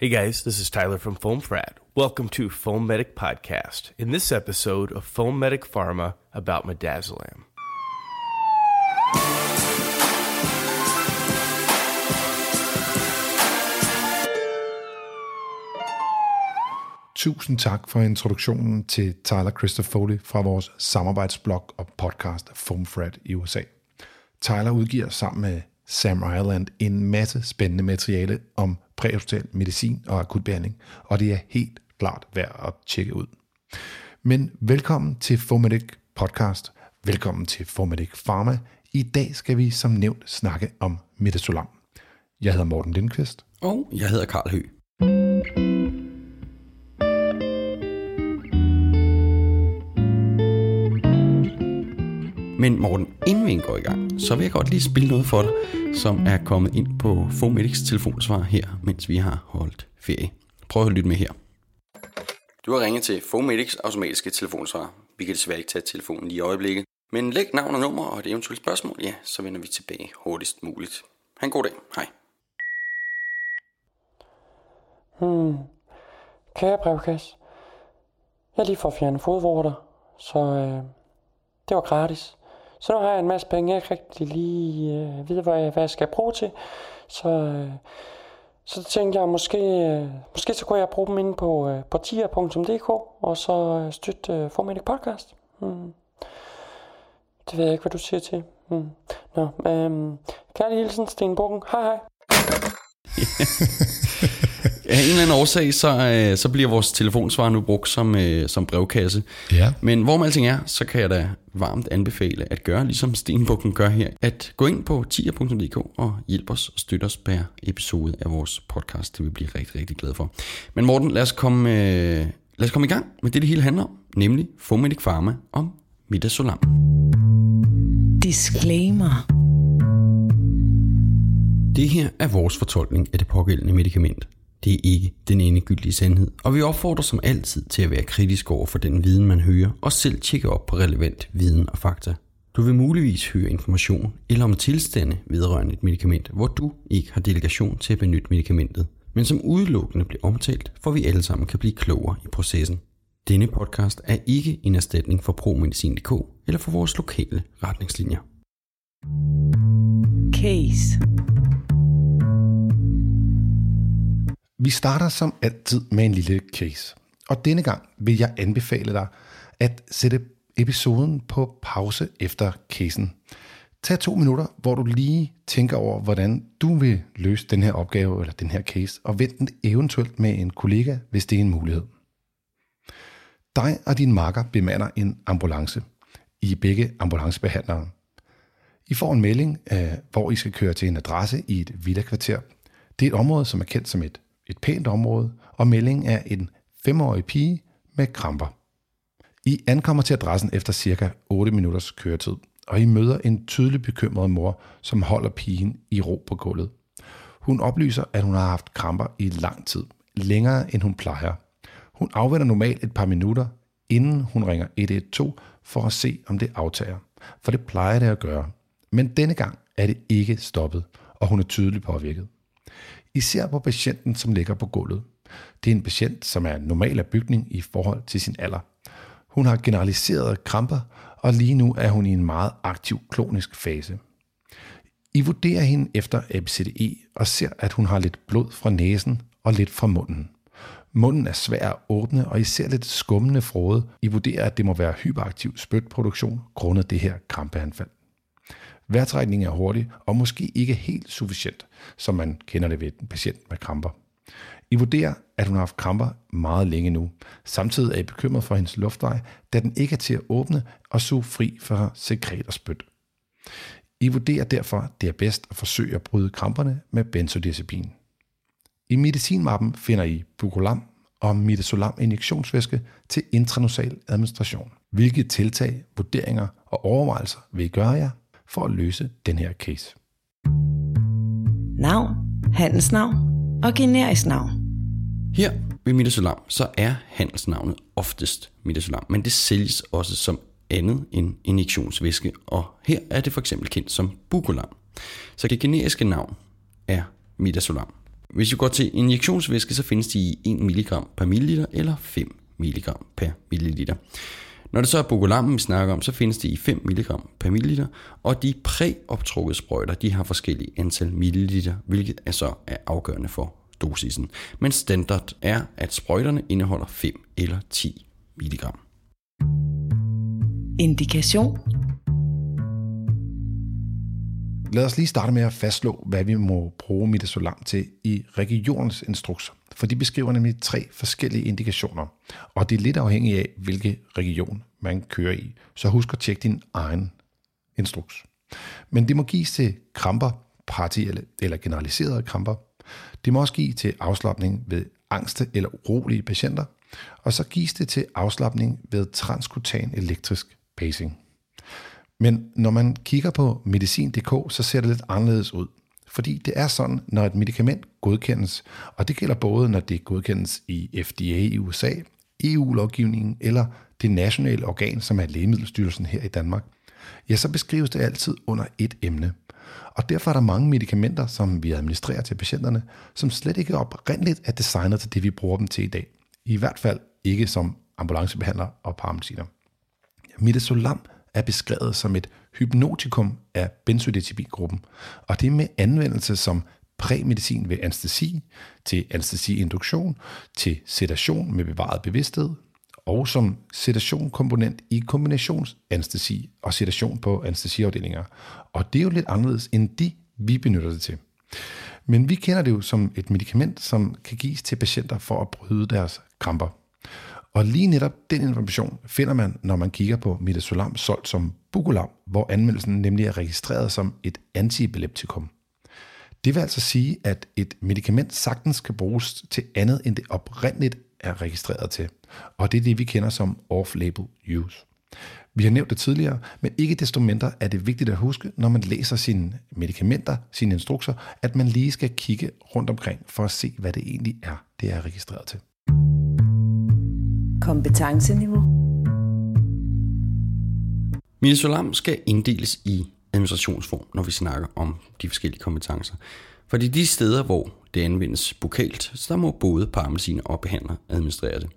Hey guys, this is Tyler from Foam Frat. Welcome to Foam Medic Podcast. In this episode of Foam Medic Pharma about Medazolam. Tusind tak for introduktionen til Tyler Christopher Foley fra vores samarbejdsblog og podcast Foam Frat i USA. Tyler udgiver sammen med Sam Ireland en masse spændende materiale om præhospital medicin og akutbehandling, og det er helt klart værd at tjekke ud. Men velkommen til Formedic Podcast. Velkommen til Formedic Pharma. I dag skal vi som nævnt snakke om midazolam. Jeg hedder Morten Lindqvist. Og jeg hedder Karl Høgh. Men Morten, inden vi går i gang, så vil jeg godt lige spille noget for dig, som er kommet ind på Fomedics telefonsvar her, mens vi har holdt ferie. Prøv at lytte med her. Du har ringet til Fomedics automatiske telefonsvar. Vi kan desværre ikke tage telefonen lige i øjeblikket. Men læg navn og nummer og et eventuelt spørgsmål, ja, så vender vi tilbage hurtigst muligt. Ha' en god dag. Hej. Hmm. Kære brevkasse, jeg lige fået fjernet fodvorter, så øh, det var gratis. Så nu har jeg en masse penge, jeg kan rigtig lige øh, vide, hvad jeg, hvad jeg skal bruge til. Så, øh, så tænkte jeg, måske, øh, måske så kunne jeg bruge dem inde på, øh, på tier.dk, og så øh, støtte øh, Formatic Podcast. Hmm. Det ved jeg ikke, hvad du siger til. Hmm. Nå, øh, kærlig hilsen, Sten Bukken. Hej hej. Af en eller anden årsag, så, øh, så bliver vores telefonsvar nu brugt som, øh, som brevkasse. Ja. Men hvor alting er, så kan jeg da varmt anbefale at gøre, ligesom Stenbukken gør her, at gå ind på tier.dk og hjælpe os og støtte os per episode af vores podcast. Det vil vi blive rigtig, rigtig glade for. Men Morten, lad os komme, øh, lad os komme i gang med det, det hele handler om, nemlig Fomedic Pharma om midazolam. Disclaimer. Det her er vores fortolkning af det pågældende medicament. Det er ikke den endegyldige sandhed, og vi opfordrer som altid til at være kritisk over for den viden, man hører, og selv tjekke op på relevant viden og fakta. Du vil muligvis høre information eller om tilstande vedrørende et medicament, hvor du ikke har delegation til at benytte medicamentet, men som udelukkende bliver omtalt, for vi alle sammen kan blive klogere i processen. Denne podcast er ikke en erstatning for ProMedicin.dk eller for vores lokale retningslinjer. Case. Vi starter som altid med en lille case. Og denne gang vil jeg anbefale dig at sætte episoden på pause efter casen. Tag to minutter, hvor du lige tænker over, hvordan du vil løse den her opgave eller den her case, og vent den eventuelt med en kollega, hvis det er en mulighed. Dig og din makker bemander en ambulance. I er begge ambulancebehandlere. I får en melding, hvor I skal køre til en adresse i et villakvarter. Det er et område, som er kendt som et, et pænt område, og meldingen er en femårig pige med kramper. I ankommer til adressen efter cirka 8 minutters køretid, og I møder en tydelig bekymret mor, som holder pigen i ro på gulvet. Hun oplyser, at hun har haft kramper i lang tid, længere end hun plejer. Hun afventer normalt et par minutter, inden hun ringer 112 for at se, om det aftager. For det plejer det at gøre. Men denne gang er det ikke stoppet, og hun er tydeligt påvirket. Især på patienten, som ligger på gulvet. Det er en patient, som er normal af bygning i forhold til sin alder. Hun har generaliserede kramper, og lige nu er hun i en meget aktiv klonisk fase. I vurderer hende efter ABCDE og ser, at hun har lidt blod fra næsen og lidt fra munden. Munden er svær at åbne, og I ser lidt skummende frode. I vurderer, at det må være hyperaktiv spytproduktion grundet det her krampeanfald. Vejrtrækningen er hurtig og måske ikke helt sufficient, som man kender det ved en patient med kramper. I vurderer, at hun har haft kramper meget længe nu. Samtidig er I bekymret for hendes luftvej, da den ikke er til at åbne og suge fri fra sekret og spyt. I vurderer derfor, at det er bedst at forsøge at bryde kramperne med benzodiazepin. I medicinmappen finder I bucolam og midazolam injektionsvæske til intranasal administration. Hvilke tiltag, vurderinger og overvejelser vil I gøre jer for at løse den her case? Navn, handelsnavn og generisk navn. Her ved midazolam, så er handelsnavnet oftest midazolam, men det sælges også som andet end injektionsvæske, og her er det for eksempel kendt som bucolam. Så det generiske navn er midazolam. Hvis vi går til injektionsvæske, så findes de i 1 mg per milliliter eller 5 mg per milliliter. Når det så er bogolammen, vi snakker om, så findes det i 5 mg per milliliter, og de præoptrukket sprøjter, de har forskellige antal milliliter, hvilket er så er afgørende for dosisen. Men standard er, at sprøjterne indeholder 5 eller 10 mg. Indikation. Lad os lige starte med at fastslå, hvad vi må bruge midazolam til i regionens instrukser. For de beskriver nemlig tre forskellige indikationer, og det er lidt afhængigt af, hvilke region man kører i. Så husk at tjekke din egen instruks. Men det må gives til kramper, partielle eller generaliserede kramper. Det må også give til afslappning ved angste eller urolige patienter, og så gives det til afslappning ved transkutan elektrisk pacing. Men når man kigger på medicin.dk, så ser det lidt anderledes ud. Fordi det er sådan, når et medicament godkendes, og det gælder både, når det godkendes i FDA i USA, EU-lovgivningen eller det nationale organ, som er Lægemiddelstyrelsen her i Danmark, ja, så beskrives det altid under et emne. Og derfor er der mange medicamenter, som vi administrerer til patienterne, som slet ikke oprindeligt er designet til det, vi bruger dem til i dag. I hvert fald ikke som ambulancebehandler og paramediciner. Midazolam er beskrevet som et hypnotikum af benzodiazepingruppen, og det er med anvendelse som præmedicin ved anestesi, til anestesiinduktion, til sedation med bevaret bevidsthed, og som sedationkomponent i kombinationsanestesi og sedation på anestesiafdelinger. Og det er jo lidt anderledes end de, vi benytter det til. Men vi kender det jo som et medicament, som kan gives til patienter for at bryde deres kramper. Og lige netop den information finder man, når man kigger på midazolam solgt som bucolam, hvor anmeldelsen nemlig er registreret som et antiepileptikum. Det vil altså sige, at et medicament sagtens kan bruges til andet, end det oprindeligt er registreret til. Og det er det, vi kender som off-label use. Vi har nævnt det tidligere, men ikke desto mindre er det vigtigt at huske, når man læser sine medicamenter, sine instrukser, at man lige skal kigge rundt omkring for at se, hvad det egentlig er, det er registreret til. Kompetenceniveau. Midazolam skal inddeles i administrationsform, når vi snakker om de forskellige kompetencer. Fordi de steder, hvor det anvendes bokalt, så der må både paramediciner og behandler administrere det.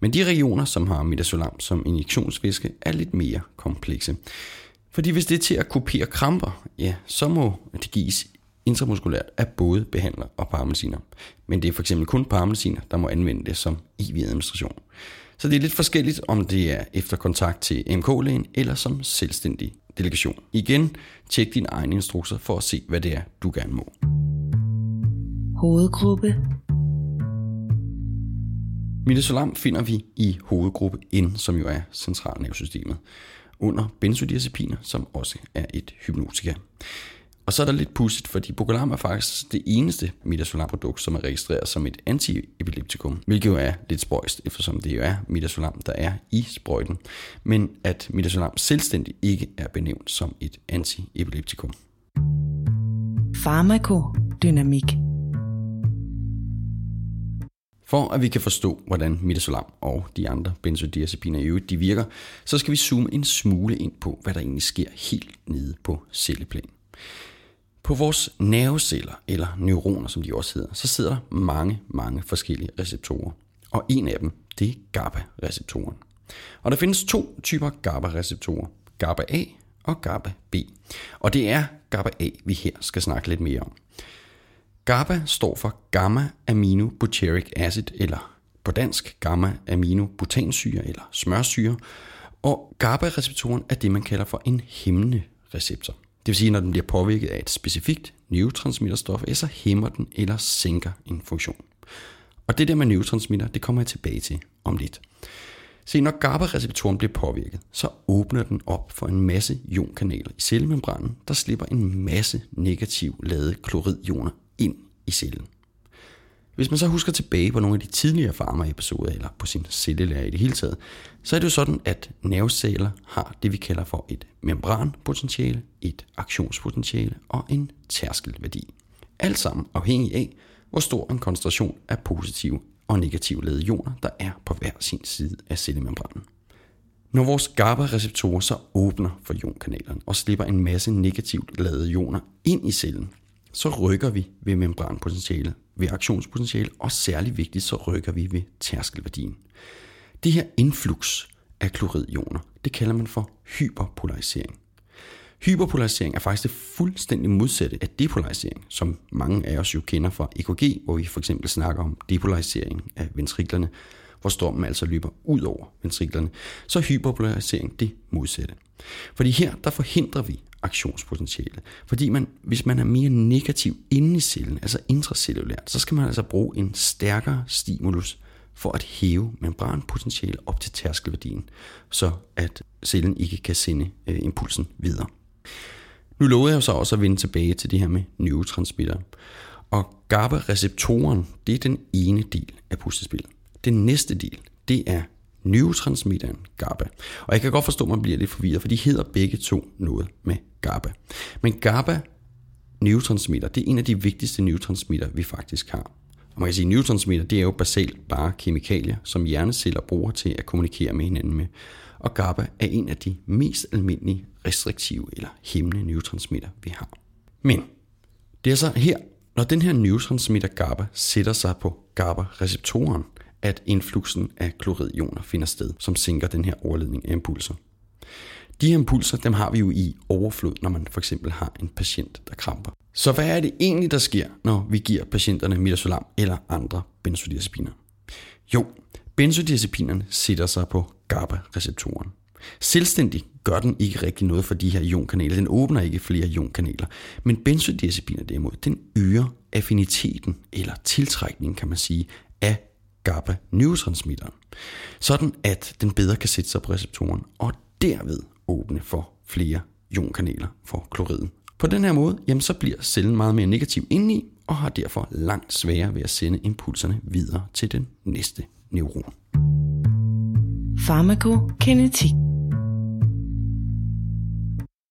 Men de regioner, som har midazolam som injektionsvæske, er lidt mere komplekse. Fordi hvis det er til at kopiere kramper, ja, så må det gives intramuskulært af både behandler og paramediciner. Men det er for eksempel kun paramediciner, der må anvende det som IV-administration. Så det er lidt forskelligt, om det er efter kontakt til MK-lægen eller som selvstændig delegation. Igen, tjek din egen instrukser for at se, hvad det er, du gerne må. Hovedgruppe. Midazolam finder vi i hovedgruppe N, som jo er centralnervesystemet, under benzodiazepiner, som også er et hypnotika. Og så er der lidt pudsigt, fordi Bogolam er faktisk det eneste midazolam-produkt, som er registreret som et antiepileptikum, hvilket jo er lidt spøjst, eftersom det jo er midazolam, der er i sprøjten, men at midazolam selvstændigt ikke er benævnt som et antiepileptikum. Farmakodynamik. For at vi kan forstå, hvordan midazolam og de andre benzodiazepiner i øvrigt de virker, så skal vi zoome en smule ind på, hvad der egentlig sker helt nede på celleplan. På vores nerveceller, eller neuroner som de også hedder, så sidder der mange, mange forskellige receptorer. Og en af dem, det er GABA-receptoren. Og der findes to typer GABA-receptorer. GABA A og GABA B. Og det er GABA A, vi her skal snakke lidt mere om. GABA står for gamma aminobutyric acid, eller på dansk gamma aminobutansyre eller smørsyre. Og GABA-receptoren er det, man kalder for en hæmmende receptor. Det vil sige, når den bliver påvirket af et specifikt neurotransmitterstof, så hæmmer den eller sænker en funktion. Og det der med neurotransmitter, det kommer jeg tilbage til om lidt. Se, når GABA-receptoren bliver påvirket, så åbner den op for en masse ionkanaler i cellemembranen, der slipper en masse negativ ladede kloridioner ind i cellen. Hvis man så husker tilbage på nogle af de tidligere farma-episoder, eller på sin cellelærer i det hele taget, så er det jo sådan, at nerveceller har det, vi kalder for et membranpotentiale, et aktionspotentiale og en tærskelværdi. Alt sammen afhængig af, hvor stor en koncentration af positive og negative ladede ioner, der er på hver sin side af cellemembranen. Når vores GABA-receptorer så åbner for ionkanalerne og slipper en masse negativt ladede ioner ind i cellen, så rykker vi ved membranpotentiale, ved aktionspotentiale, og særligt vigtigt, så rykker vi ved tærskelværdien. Det her influx af kloridioner, det kalder man for hyperpolarisering. Hyperpolarisering er faktisk det fuldstændig modsatte af depolarisering, som mange af os jo kender fra EKG, hvor vi for eksempel snakker om depolarisering af ventriklerne, hvor strømmen altså løber ud over ventriklerne. Så hyperpolarisering det modsatte. Fordi her, der forhindrer vi aktionspotentiale. Fordi man, hvis man er mere negativ inde i cellen, altså intracellulært, så skal man altså bruge en stærkere stimulus for at hæve membranpotentiale op til tærskelværdien, så at cellen ikke kan sende øh, impulsen videre. Nu lovede jeg så også at vende tilbage til det her med neurotransmitter. Og GABA-receptoren, det er den ene del af puslespillet. Den næste del, det er neurotransmitteren GABA. Og jeg kan godt forstå, at man bliver lidt forvirret, for de hedder begge to noget med GABA. Men GABA neurotransmitter, det er en af de vigtigste neurotransmitter, vi faktisk har. Og man kan sige, at neurotransmitter, det er jo basalt bare kemikalier, som hjerneceller bruger til at kommunikere med hinanden med. Og GABA er en af de mest almindelige restriktive eller hæmmende neurotransmitter, vi har. Men det er så her, når den her neurotransmitter GABA sætter sig på GABA-receptoren, at influxen af kloridioner finder sted, som sænker den her overledning af impulser. De her impulser, dem har vi jo i overflod, når man for eksempel har en patient, der kramper. Så hvad er det egentlig, der sker, når vi giver patienterne midazolam eller andre benzodiazepiner? Jo, benzodiazepinerne sætter sig på GABA-receptoren. Selvstændig gør den ikke rigtig noget for de her ionkanaler. Den åbner ikke flere ionkanaler. Men benzodiazepiner derimod, den øger affiniteten, eller tiltrækningen kan man sige, af GABA-neurotransmitteren. Sådan at den bedre kan sætte sig på receptoren, og derved åbne for flere ionkanaler for kloriden. På den her måde, jamen, så bliver cellen meget mere negativ indeni, og har derfor langt sværere ved at sende impulserne videre til den næste neuron. Farmakokinetik.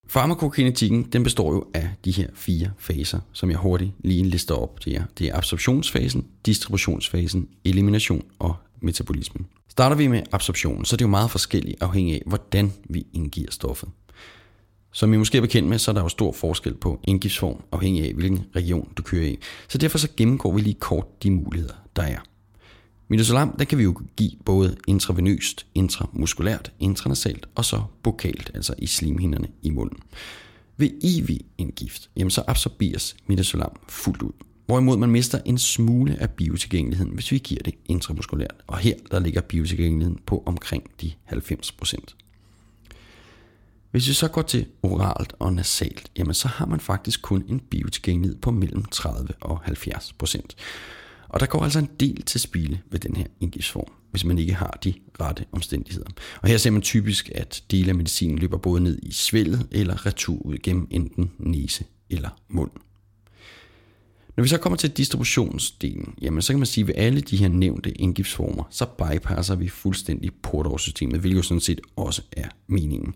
Farmakokinetikken den består jo af de her fire faser, som jeg hurtigt lige lister op til jer. Det er absorptionsfasen, distributionsfasen, elimination og metabolismen. Starter vi med absorptionen, så er det jo meget forskelligt afhængig af, hvordan vi indgiver stoffet. Som I måske er bekendt med, så er der jo stor forskel på indgiftsform, afhængig af hvilken region du kører i. Så derfor så gennemgår vi lige kort de muligheder, der er. Midazolam, der kan vi jo give både intravenøst, intramuskulært, intranasalt og så bokalt, altså i slimhinderne i munden. Ved IV-indgift, jamen så absorberes midazolam fuldt ud. Hvorimod man mister en smule af biotilgængeligheden, hvis vi giver det intramuskulært. Og her der ligger biotilgængeligheden på omkring de 90%. Hvis vi så går til oralt og nasalt, jamen så har man faktisk kun en biotilgængelighed på mellem 30 og 70 og der går altså en del til spil ved den her indgiftsform, hvis man ikke har de rette omstændigheder. Og her ser man typisk, at dele af medicinen løber både ned i svældet eller retur ud gennem enten næse eller mund. Når vi så kommer til distributionsdelen, jamen så kan man sige, at ved alle de her nævnte indgiftsformer, så bypasser vi fuldstændig portårssystemet, hvilket jo sådan set også er meningen.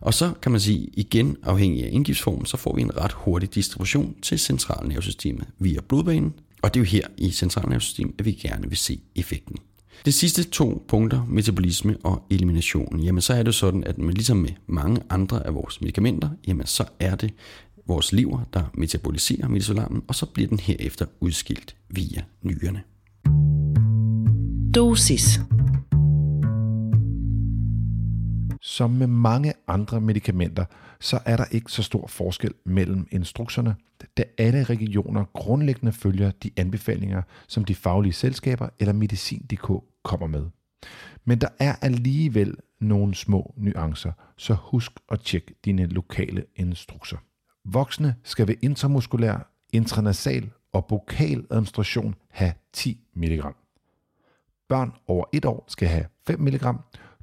Og så kan man sige, igen afhængig af indgiftsformen, så får vi en ret hurtig distribution til centralnervesystemet via blodbanen, og det er jo her i centralnervesystemet, at vi gerne vil se effekten. De sidste to punkter, metabolisme og elimination, jamen så er det sådan, at man ligesom med mange andre af vores medicamenter, jamen så er det vores lever, der metaboliserer midazolamen, og så bliver den herefter udskilt via nyrerne. Dosis. Som med mange andre medicamenter, så er der ikke så stor forskel mellem instrukserne, da alle regioner grundlæggende følger de anbefalinger, som de faglige selskaber eller Medicin.dk kommer med. Men der er alligevel nogle små nuancer, så husk at tjekke dine lokale instrukser. Voksne skal ved intramuskulær, intranasal og bokal administration have 10 mg. Børn over 1 år skal have 5 mg,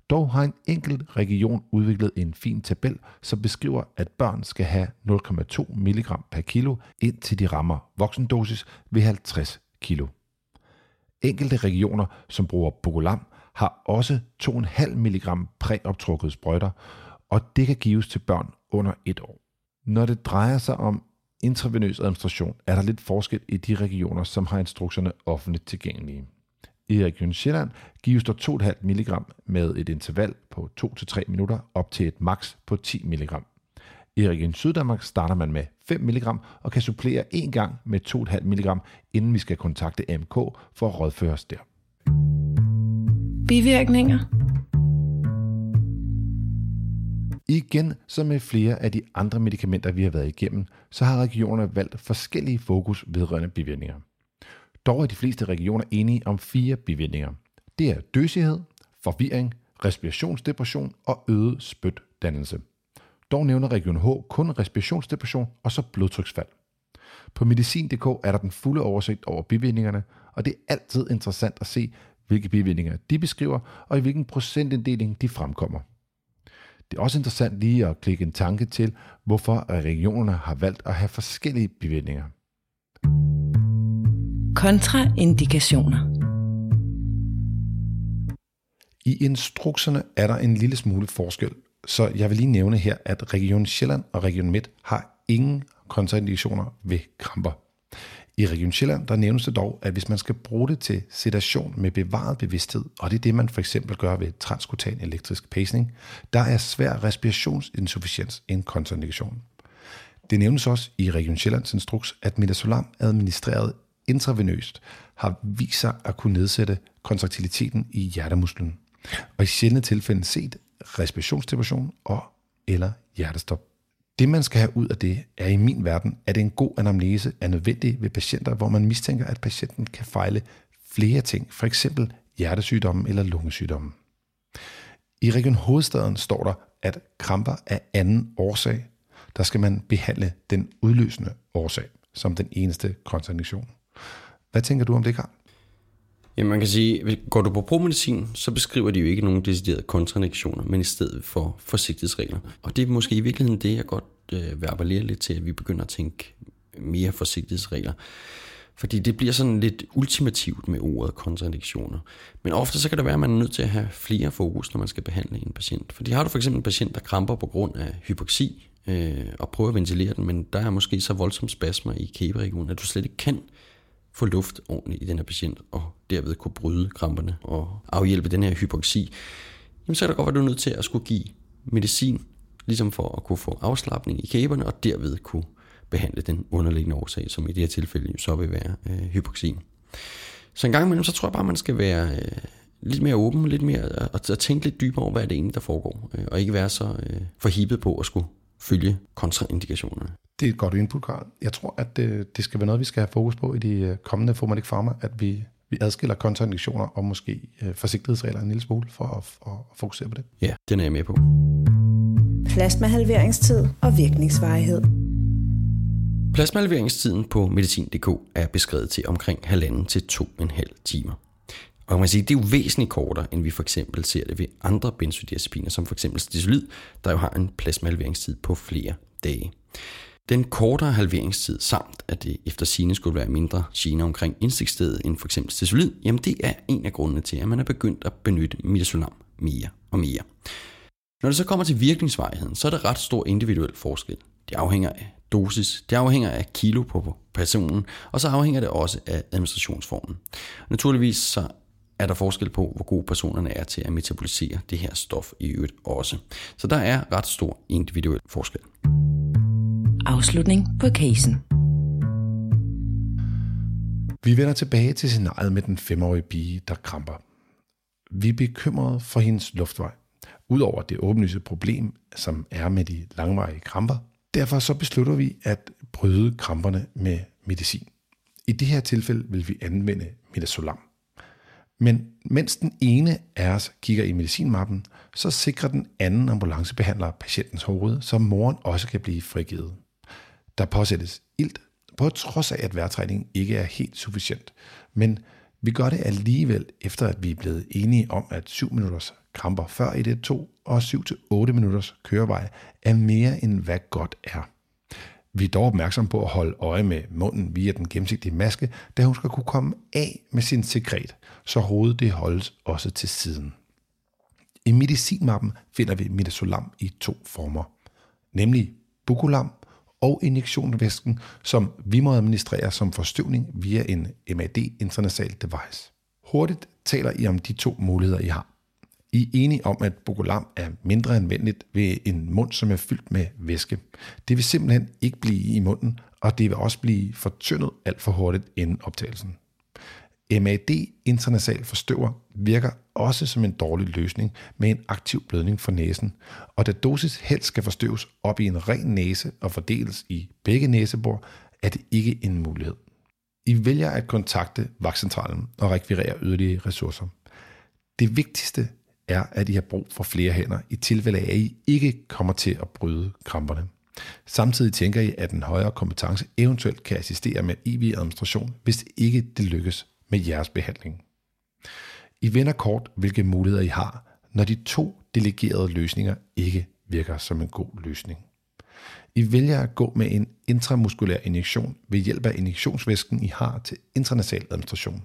dog har en enkelt region udviklet en fin tabel, som beskriver, at børn skal have 0,2 mg per kilo, indtil de rammer voksendosis ved 50 kilo. Enkelte regioner, som bruger Bogolam, har også 2,5 mg præoptrukket sprøjter, og det kan gives til børn under et år. Når det drejer sig om intravenøs administration, er der lidt forskel i de regioner, som har instruktionerne offentligt tilgængelige. I Region Sjælland gives der 2,5 mg med et interval på 2-3 minutter op til et max på 10 mg. I Region Syddanmark starter man med 5 mg og kan supplere en gang med 2,5 mg, inden vi skal kontakte AMK for at rådføre os der. Bivirkninger. Igen, som med flere af de andre medicamenter, vi har været igennem, så har regionerne valgt forskellige fokus vedrørende bivirkninger. Dog er de fleste regioner enige om fire bivirkninger. Det er døsighed, forvirring, respirationsdepression og øget spytdannelse. Dog nævner Region H kun respirationsdepression og så blodtryksfald. På medicin.dk er der den fulde oversigt over bivirkningerne, og det er altid interessant at se, hvilke bivirkninger de beskriver, og i hvilken procentinddeling de fremkommer. Det er også interessant lige at klikke en tanke til, hvorfor regionerne har valgt at have forskellige bivirkninger. Kontraindikationer. I instrukserne er der en lille smule forskel, så jeg vil lige nævne her, at Region Sjælland og Region Midt har ingen kontraindikationer ved kramper. I Region Sjælland der nævnes det dog, at hvis man skal bruge det til sedation med bevaret bevidsthed, og det er det, man for eksempel gør ved transkutan elektrisk pacing, der er svær respirationsinsufficiens en kontraindikation. Det nævnes også i Region Sjællands instruks, at midazolam administreret intravenøst har vist sig at kunne nedsætte kontraktiliteten i hjertemusklen, og i sjældne tilfælde set respirationsdepression og eller hjertestop. Det, man skal have ud af det, er i min verden, at en god anamnese er nødvendig ved patienter, hvor man mistænker, at patienten kan fejle flere ting, for eksempel hjertesygdomme eller lungesygdomme. I Region Hovedstaden står der, at kramper er anden årsag. Der skal man behandle den udløsende årsag som den eneste kontraindikation. Hvad tænker du om det, Karl? Jamen man kan sige, går du på promedicin, så beskriver de jo ikke nogen deciderede kontraindikationer, men i stedet for forsigtighedsregler. Og det er måske i virkeligheden det, jeg godt øh, vil appellere lidt til, at vi begynder at tænke mere forsigtighedsregler. Fordi det bliver sådan lidt ultimativt med ordet kontraindikationer. Men ofte så kan det være, at man er nødt til at have flere fokus, når man skal behandle en patient. Fordi har du for eksempel en patient, der kramper på grund af hypoxi, øh, og prøver at ventilere den, men der er måske så voldsomme spasmer i kæberegionen, at du slet ikke kan få luft ordentligt i den her patient, og derved kunne bryde kramperne og afhjælpe den her hypoxi, jamen så kan det godt være, du er nødt til at skulle give medicin, ligesom for at kunne få afslappning i kæberne, og derved kunne behandle den underliggende årsag, som i det her tilfælde så vil være øh, hypoxi. Så en gang imellem, så tror jeg bare, man skal være øh, lidt mere åben, lidt mere, og, og tænke lidt dybere over, hvad er det egentlig, der foregår, øh, og ikke være så øh, forhibet på at skulle følge kontraindikationerne. Det er et godt input, Karl. Jeg tror, at det, det skal være noget, vi skal have fokus på i de øh, kommende Formatic Pharma, at vi, vi adskiller kontraindikationer og måske øh, forsigtighedsregler en lille smule for at, for at fokusere på det. Ja, den er jeg med på. Plasmahalveringstid og virkningsvarighed. Plasmahalveringstiden på medicin.dk er beskrevet til omkring halvanden til to en halv timer. Og man kan sige, det er jo væsentligt kortere, end vi for eksempel ser det ved andre benzodiazepiner, som for eksempel stisolid, der jo har en plasmahalveringstid på flere dage. Den kortere halveringstid samt, at det efter sine skulle være mindre gener omkring indstikstedet end for eksempel jamen det er en af grundene til, at man er begyndt at benytte midazolam mere og mere. Når det så kommer til virkningsvarigheden, så er der ret stor individuel forskel. Det afhænger af dosis, det afhænger af kilo på personen, og så afhænger det også af administrationsformen. Naturligvis så er der forskel på, hvor gode personerne er til at metabolisere det her stof i øvrigt også. Så der er ret stor individuel forskel. Afslutning på casen. Vi vender tilbage til scenariet med den femårige pige, der kramper. Vi er bekymrede for hendes luftvej. Udover det åbenlyse problem, som er med de langvarige kramper. Derfor så beslutter vi at bryde kramperne med medicin. I det her tilfælde vil vi anvende midazolam. Men mens den ene af os kigger i medicinmappen, så sikrer den anden ambulancebehandler patientens hoved, så moren også kan blive frigivet. Der påsættes ilt, på trods af at vejrtrækningen ikke er helt sufficient. Men vi gør det alligevel, efter at vi er blevet enige om, at 7 minutters kramper før i det 2 og 7-8 minutters kørevej er mere end hvad godt er. Vi er dog opmærksom på at holde øje med munden via den gennemsigtige maske, da hun skal kunne komme af med sin sekret, så hovedet det holdes også til siden. I medicinmappen finder vi midazolam i to former, nemlig bukolam og injektionsvæsken, som vi må administrere som forstøvning via en MAD intranasal device. Hurtigt taler I om de to muligheder, I har. I er enige om, at Bogolam er mindre anvendeligt ved en mund, som er fyldt med væske. Det vil simpelthen ikke blive i munden, og det vil også blive fortyndet alt for hurtigt inden optagelsen. MAD internasal forstøver virker også som en dårlig løsning med en aktiv blødning for næsen, og da dosis helst skal forstøves op i en ren næse og fordeles i begge næsebor, er det ikke en mulighed. I vælger at kontakte vagtcentralen og rekvirere yderligere ressourcer. Det vigtigste er, at I har brug for flere hænder i tilfælde af, at I ikke kommer til at bryde kramperne. Samtidig tænker I, at en højere kompetence eventuelt kan assistere med IV-administration, hvis ikke det lykkes med jeres behandling. I vender kort, hvilke muligheder I har, når de to delegerede løsninger ikke virker som en god løsning. I vælger at gå med en intramuskulær injektion ved hjælp af injektionsvæsken, I har til intranasal administration.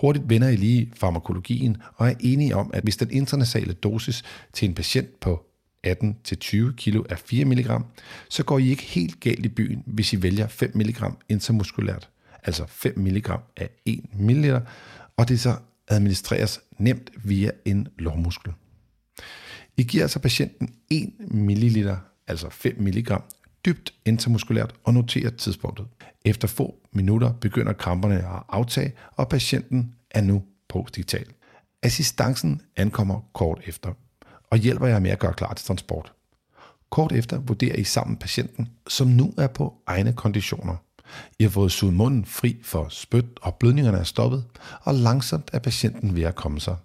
Hurtigt vender I lige farmakologien og er enige om, at hvis den intranasale dosis til en patient på 18-20 kg er 4 mg, så går I ikke helt galt i byen, hvis I vælger 5 mg intramuskulært, altså 5 mg af 1 ml, og det så administreres nemt via en lårmuskel. I giver altså patienten 1 ml, altså 5 mg, dybt intramuskulært og noterer tidspunktet. Efter få minutter begynder kramperne at aftage, og patienten er nu postdigital. Assistancen ankommer kort efter, og hjælper jer med at gøre klar til transport. Kort efter vurderer I sammen patienten, som nu er på egne konditioner. I har fået suget munden fri for spyt, og blødningerne er stoppet, og langsomt er patienten ved at komme sig.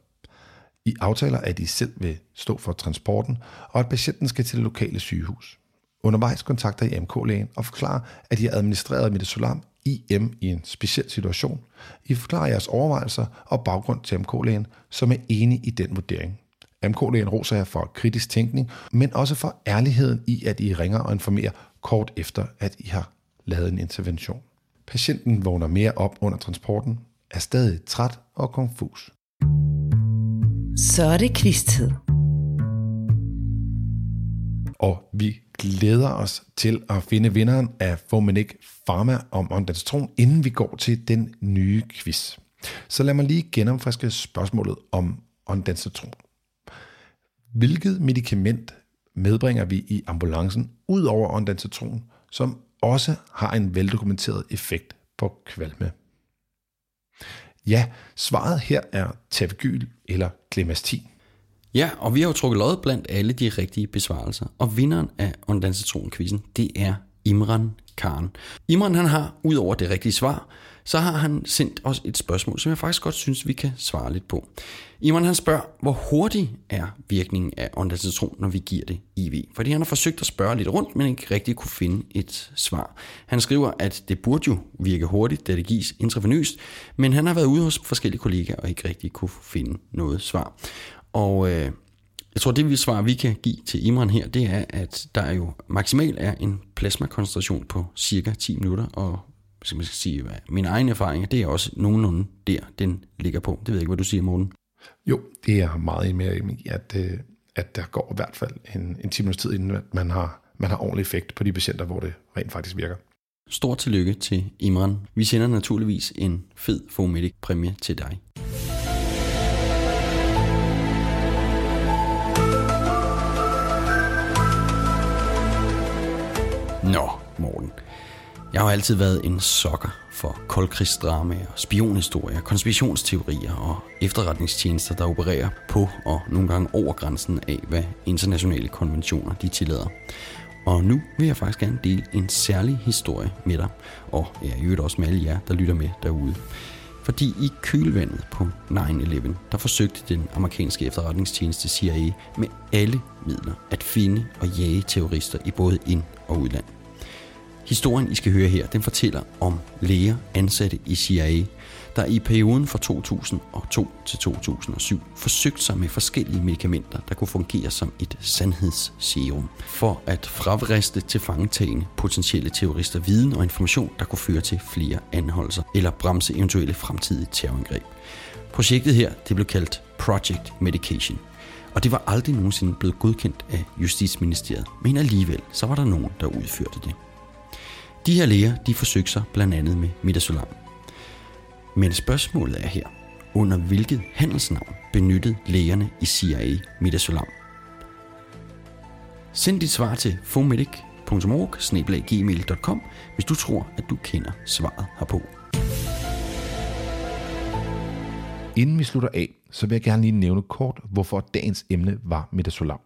I aftaler, at I selv vil stå for transporten, og at patienten skal til det lokale sygehus. Undervejs kontakter I MK-lægen og forklarer, at I har administreret Midazolam IM i en speciel situation. I forklarer jeres overvejelser og baggrund til MK-lægen, som er enig i den vurdering. MK-lægen roser jer for kritisk tænkning, men også for ærligheden i, at I ringer og informerer kort efter, at I har lavet en intervention. Patienten vågner mere op under transporten, er stadig træt og konfus. Så er det quiz-tid. Og vi glæder os til at finde vinderen af Fomenik Pharma om ondansetron, inden vi går til den nye quiz. Så lad mig lige gennemfriske spørgsmålet om ondansetron. Hvilket medicament medbringer vi i ambulancen ud over ondansetron, som også har en veldokumenteret effekt på kvalme? Ja, svaret her er tavegyl eller klemastin. Ja, og vi har jo trukket lod blandt alle de rigtige besvarelser. Og vinderen af Ondansetron-quizzen, det er Imran Khan. Imran han har, ud over det rigtige svar, så har han sendt os et spørgsmål, som jeg faktisk godt synes, vi kan svare lidt på. Imran han spørger, hvor hurtig er virkningen af ondansetron, når vi giver det IV? Fordi han har forsøgt at spørge lidt rundt, men ikke rigtig kunne finde et svar. Han skriver, at det burde jo virke hurtigt, da det gives intravenøst, men han har været ude hos forskellige kollegaer og ikke rigtig kunne finde noget svar. Og øh, jeg tror, det vi svar, vi kan give til Imran her, det er, at der jo maksimalt er en plasmakoncentration på cirka 10 minutter, og hvis man skal sige, hvad min egen erfaring, det er også nogenlunde der, den ligger på. Det ved jeg ikke, hvad du siger, Morten. Jo, det er meget mere i, at, øh, at der går i hvert fald en, en 10 minutters tid, inden at man har, man har ordentlig effekt på de patienter, hvor det rent faktisk virker. Stort tillykke til Imran. Vi sender naturligvis en fed Fomedic præmie til dig. Jeg har altid været en sokker for koldkrigsdramaer, spionhistorier, konspirationsteorier og efterretningstjenester, der opererer på og nogle gange over grænsen af, hvad internationale konventioner de tillader. Og nu vil jeg faktisk gerne dele en særlig historie med dig, og jeg i øvrigt også med alle jer, der lytter med derude. Fordi i kølvandet på 9-11, der forsøgte den amerikanske efterretningstjeneste CIA med alle midler at finde og jage terrorister i både ind- og udland. Historien, I skal høre her, den fortæller om læger ansatte i CIA, der i perioden fra 2002 til 2007 forsøgte sig med forskellige medicamenter, der kunne fungere som et sandhedsserum, for at fravriste til fangetagende potentielle terrorister viden og information, der kunne føre til flere anholdelser eller bremse eventuelle fremtidige terrorangreb. Projektet her det blev kaldt Project Medication, og det var aldrig nogensinde blevet godkendt af Justitsministeriet, men alligevel så var der nogen, der udførte det. De her læger, de forsøgte sig blandt andet med midazolam. Men spørgsmålet er her, Under hvilket handelsnavn benyttede lægerne i CIA midazolam? Send dit svar til fomedic.org hvis du tror, at du kender svaret herpå. Inden vi slutter af, så vil jeg gerne lige nævne kort, hvorfor dagens emne var midazolam.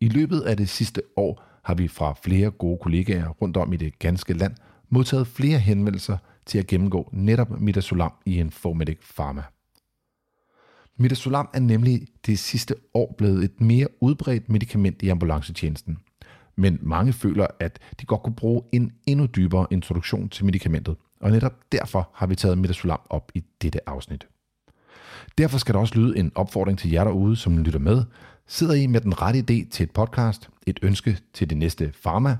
I løbet af det sidste år har vi fra flere gode kollegaer rundt om i det ganske land modtaget flere henvendelser til at gennemgå netop midazolam i en Formedic Pharma. Midazolam er nemlig det sidste år blevet et mere udbredt medicament i ambulancetjenesten. Men mange føler, at de godt kunne bruge en endnu dybere introduktion til medicamentet, og netop derfor har vi taget midazolam op i dette afsnit. Derfor skal der også lyde en opfordring til jer derude, som lytter med. Sidder I med den rette idé til et podcast, et ønske til det næste pharma,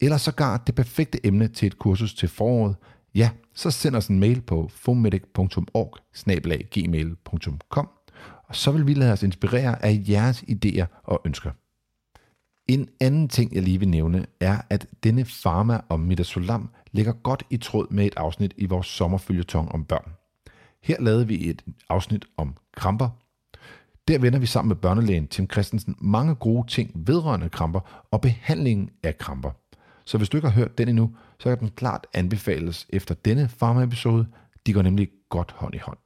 eller sågar det perfekte emne til et kursus til foråret, ja, så send os en mail på fomedic.org gmail.com og så vil vi lade os inspirere af jeres idéer og ønsker. En anden ting, jeg lige vil nævne, er, at denne pharma om midazolam ligger godt i tråd med et afsnit i vores sommerfølgetong om børn. Her lavede vi et afsnit om kramper. Der vender vi sammen med børnelægen Tim Christensen mange gode ting vedrørende kramper og behandlingen af kramper. Så hvis du ikke har hørt den endnu, så kan den klart anbefales efter denne Pharma-episode. De går nemlig godt hånd i hånd.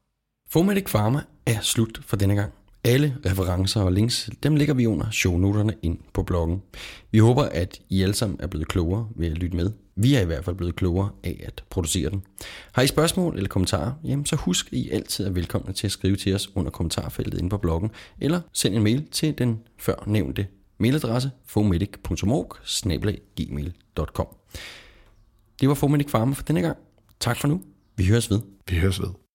Fomedic Pharma er slut for denne gang. Alle referencer og links, dem lægger vi under shownoterne ind på bloggen. Vi håber, at I alle sammen er blevet klogere ved at lytte med. Vi er i hvert fald blevet klogere af at producere den. Har I spørgsmål eller kommentarer, jamen så husk, at I altid er velkomne til at skrive til os under kommentarfeltet inde på bloggen, eller send en mail til den før nævnte mailadresse fomedic.org Det var Fomedic Farmer for denne gang. Tak for nu. Vi høres ved. Vi høres ved.